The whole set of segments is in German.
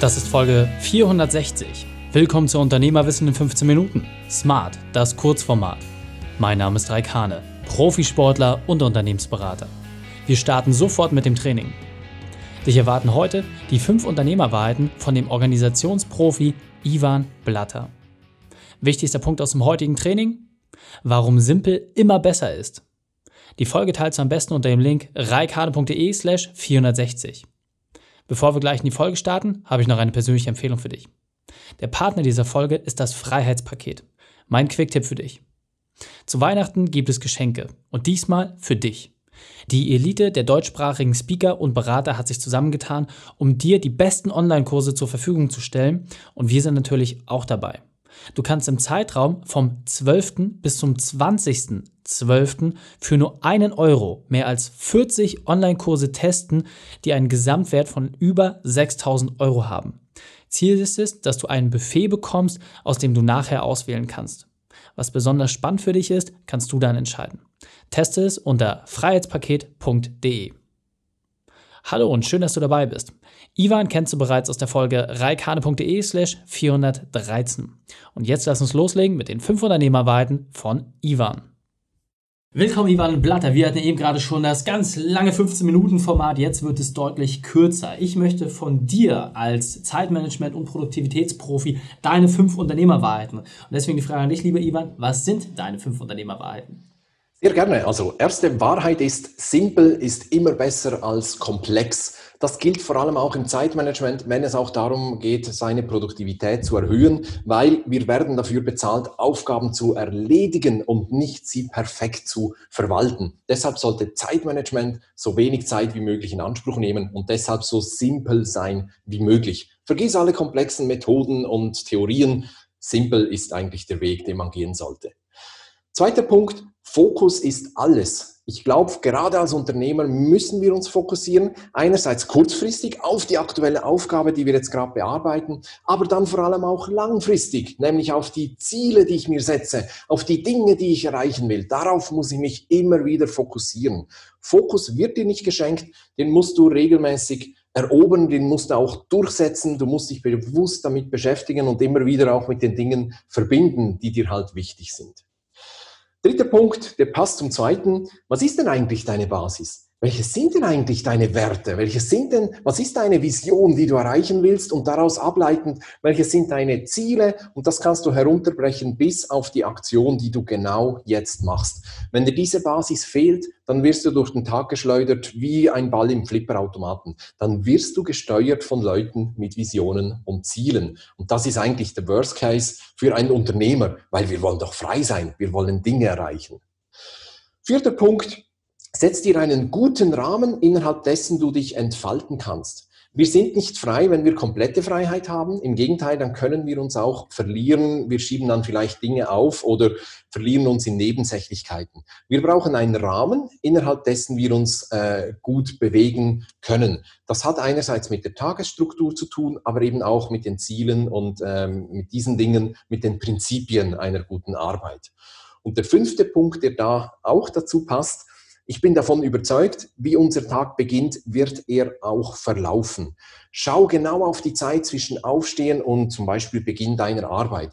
Das ist Folge 460. Willkommen zu Unternehmerwissen in 15 Minuten. Smart, das Kurzformat. Mein Name ist Raikane, Profisportler und Unternehmensberater. Wir starten sofort mit dem Training. Dich erwarten heute die fünf Unternehmerwahrheiten von dem Organisationsprofi Ivan Blatter. Wichtigster Punkt aus dem heutigen Training? Warum simpel immer besser ist. Die Folge teilst du am besten unter dem Link reikane.de slash 460. Bevor wir gleich in die Folge starten, habe ich noch eine persönliche Empfehlung für dich. Der Partner dieser Folge ist das Freiheitspaket. Mein Quick-Tipp für dich. Zu Weihnachten gibt es Geschenke und diesmal für dich. Die Elite der deutschsprachigen Speaker und Berater hat sich zusammengetan, um dir die besten Online-Kurse zur Verfügung zu stellen und wir sind natürlich auch dabei. Du kannst im Zeitraum vom 12. bis zum 20.12. für nur einen Euro mehr als 40 Online-Kurse testen, die einen Gesamtwert von über 6000 Euro haben. Ziel ist es, dass du ein Buffet bekommst, aus dem du nachher auswählen kannst. Was besonders spannend für dich ist, kannst du dann entscheiden. Teste es unter freiheitspaket.de. Hallo und schön, dass du dabei bist. Ivan kennst du bereits aus der Folge reikane.de slash 413. Und jetzt lass uns loslegen mit den 5 Unternehmerweiten von Ivan. Willkommen, Ivan Blatter. Wir hatten eben gerade schon das ganz lange 15-Minuten-Format. Jetzt wird es deutlich kürzer. Ich möchte von dir als Zeitmanagement- und Produktivitätsprofi deine fünf Unternehmerwahrheiten. Und deswegen die Frage an dich, lieber Ivan, was sind deine fünf Unternehmerwahrheiten? Sehr gerne. Also erste Wahrheit ist, simpel ist immer besser als komplex. Das gilt vor allem auch im Zeitmanagement, wenn es auch darum geht, seine Produktivität zu erhöhen, weil wir werden dafür bezahlt, Aufgaben zu erledigen und nicht sie perfekt zu verwalten. Deshalb sollte Zeitmanagement so wenig Zeit wie möglich in Anspruch nehmen und deshalb so simpel sein wie möglich. Vergiss alle komplexen Methoden und Theorien. Simpel ist eigentlich der Weg, den man gehen sollte. Zweiter Punkt, Fokus ist alles. Ich glaube, gerade als Unternehmer müssen wir uns fokussieren, einerseits kurzfristig auf die aktuelle Aufgabe, die wir jetzt gerade bearbeiten, aber dann vor allem auch langfristig, nämlich auf die Ziele, die ich mir setze, auf die Dinge, die ich erreichen will. Darauf muss ich mich immer wieder fokussieren. Fokus wird dir nicht geschenkt, den musst du regelmäßig erobern, den musst du auch durchsetzen, du musst dich bewusst damit beschäftigen und immer wieder auch mit den Dingen verbinden, die dir halt wichtig sind. Dritter Punkt, der passt zum zweiten. Was ist denn eigentlich deine Basis? Welche sind denn eigentlich deine Werte? Welche sind denn, was ist deine Vision, die du erreichen willst und daraus ableitend, welche sind deine Ziele? Und das kannst du herunterbrechen bis auf die Aktion, die du genau jetzt machst. Wenn dir diese Basis fehlt, dann wirst du durch den Tag geschleudert wie ein Ball im Flipperautomaten. Dann wirst du gesteuert von Leuten mit Visionen und Zielen. Und das ist eigentlich der Worst Case für einen Unternehmer, weil wir wollen doch frei sein. Wir wollen Dinge erreichen. Vierter Punkt, Setz dir einen guten Rahmen, innerhalb dessen du dich entfalten kannst. Wir sind nicht frei, wenn wir komplette Freiheit haben. Im Gegenteil, dann können wir uns auch verlieren. Wir schieben dann vielleicht Dinge auf oder verlieren uns in Nebensächlichkeiten. Wir brauchen einen Rahmen, innerhalb dessen wir uns äh, gut bewegen können. Das hat einerseits mit der Tagesstruktur zu tun, aber eben auch mit den Zielen und ähm, mit diesen Dingen, mit den Prinzipien einer guten Arbeit. Und der fünfte Punkt, der da auch dazu passt, ich bin davon überzeugt, wie unser Tag beginnt, wird er auch verlaufen. Schau genau auf die Zeit zwischen Aufstehen und zum Beispiel Beginn deiner Arbeit.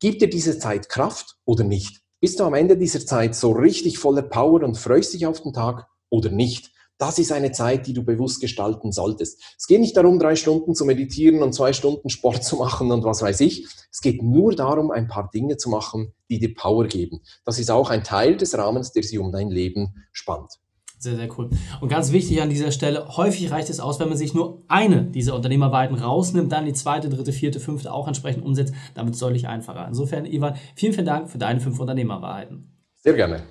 Gibt dir diese Zeit Kraft oder nicht? Bist du am Ende dieser Zeit so richtig voller Power und freust dich auf den Tag oder nicht? Das ist eine Zeit, die du bewusst gestalten solltest. Es geht nicht darum, drei Stunden zu meditieren und zwei Stunden Sport zu machen und was weiß ich. Es geht nur darum, ein paar Dinge zu machen, die dir Power geben. Das ist auch ein Teil des Rahmens, der sich um dein Leben spannt. Sehr, sehr cool. Und ganz wichtig an dieser Stelle, häufig reicht es aus, wenn man sich nur eine dieser Unternehmerweiten rausnimmt, dann die zweite, dritte, vierte, fünfte auch entsprechend umsetzt. Damit deutlich einfacher. Insofern, Ivan, vielen, vielen Dank für deine fünf Unternehmerwahrheiten. Sehr gerne.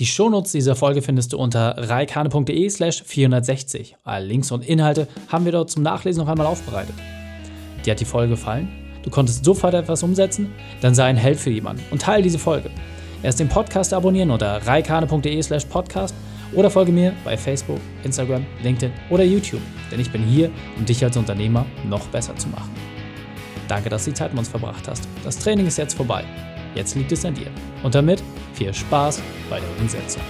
Die Shownotes dieser Folge findest du unter reikane.de slash 460. Alle Links und Inhalte haben wir dort zum Nachlesen noch einmal aufbereitet. Dir hat die Folge gefallen? Du konntest sofort etwas umsetzen? Dann sei ein Held für jemanden und teile diese Folge. Erst den Podcast abonnieren unter reikane.de slash podcast oder folge mir bei Facebook, Instagram, LinkedIn oder YouTube, denn ich bin hier, um dich als Unternehmer noch besser zu machen. Danke, dass du die Zeit mit uns verbracht hast. Das Training ist jetzt vorbei. Jetzt liegt es an dir. Und damit viel Spaß bei der Umsetzung.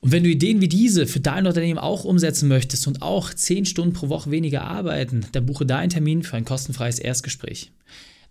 Und wenn du Ideen wie diese für dein Unternehmen auch umsetzen möchtest und auch 10 Stunden pro Woche weniger arbeiten, dann buche deinen Termin für ein kostenfreies Erstgespräch.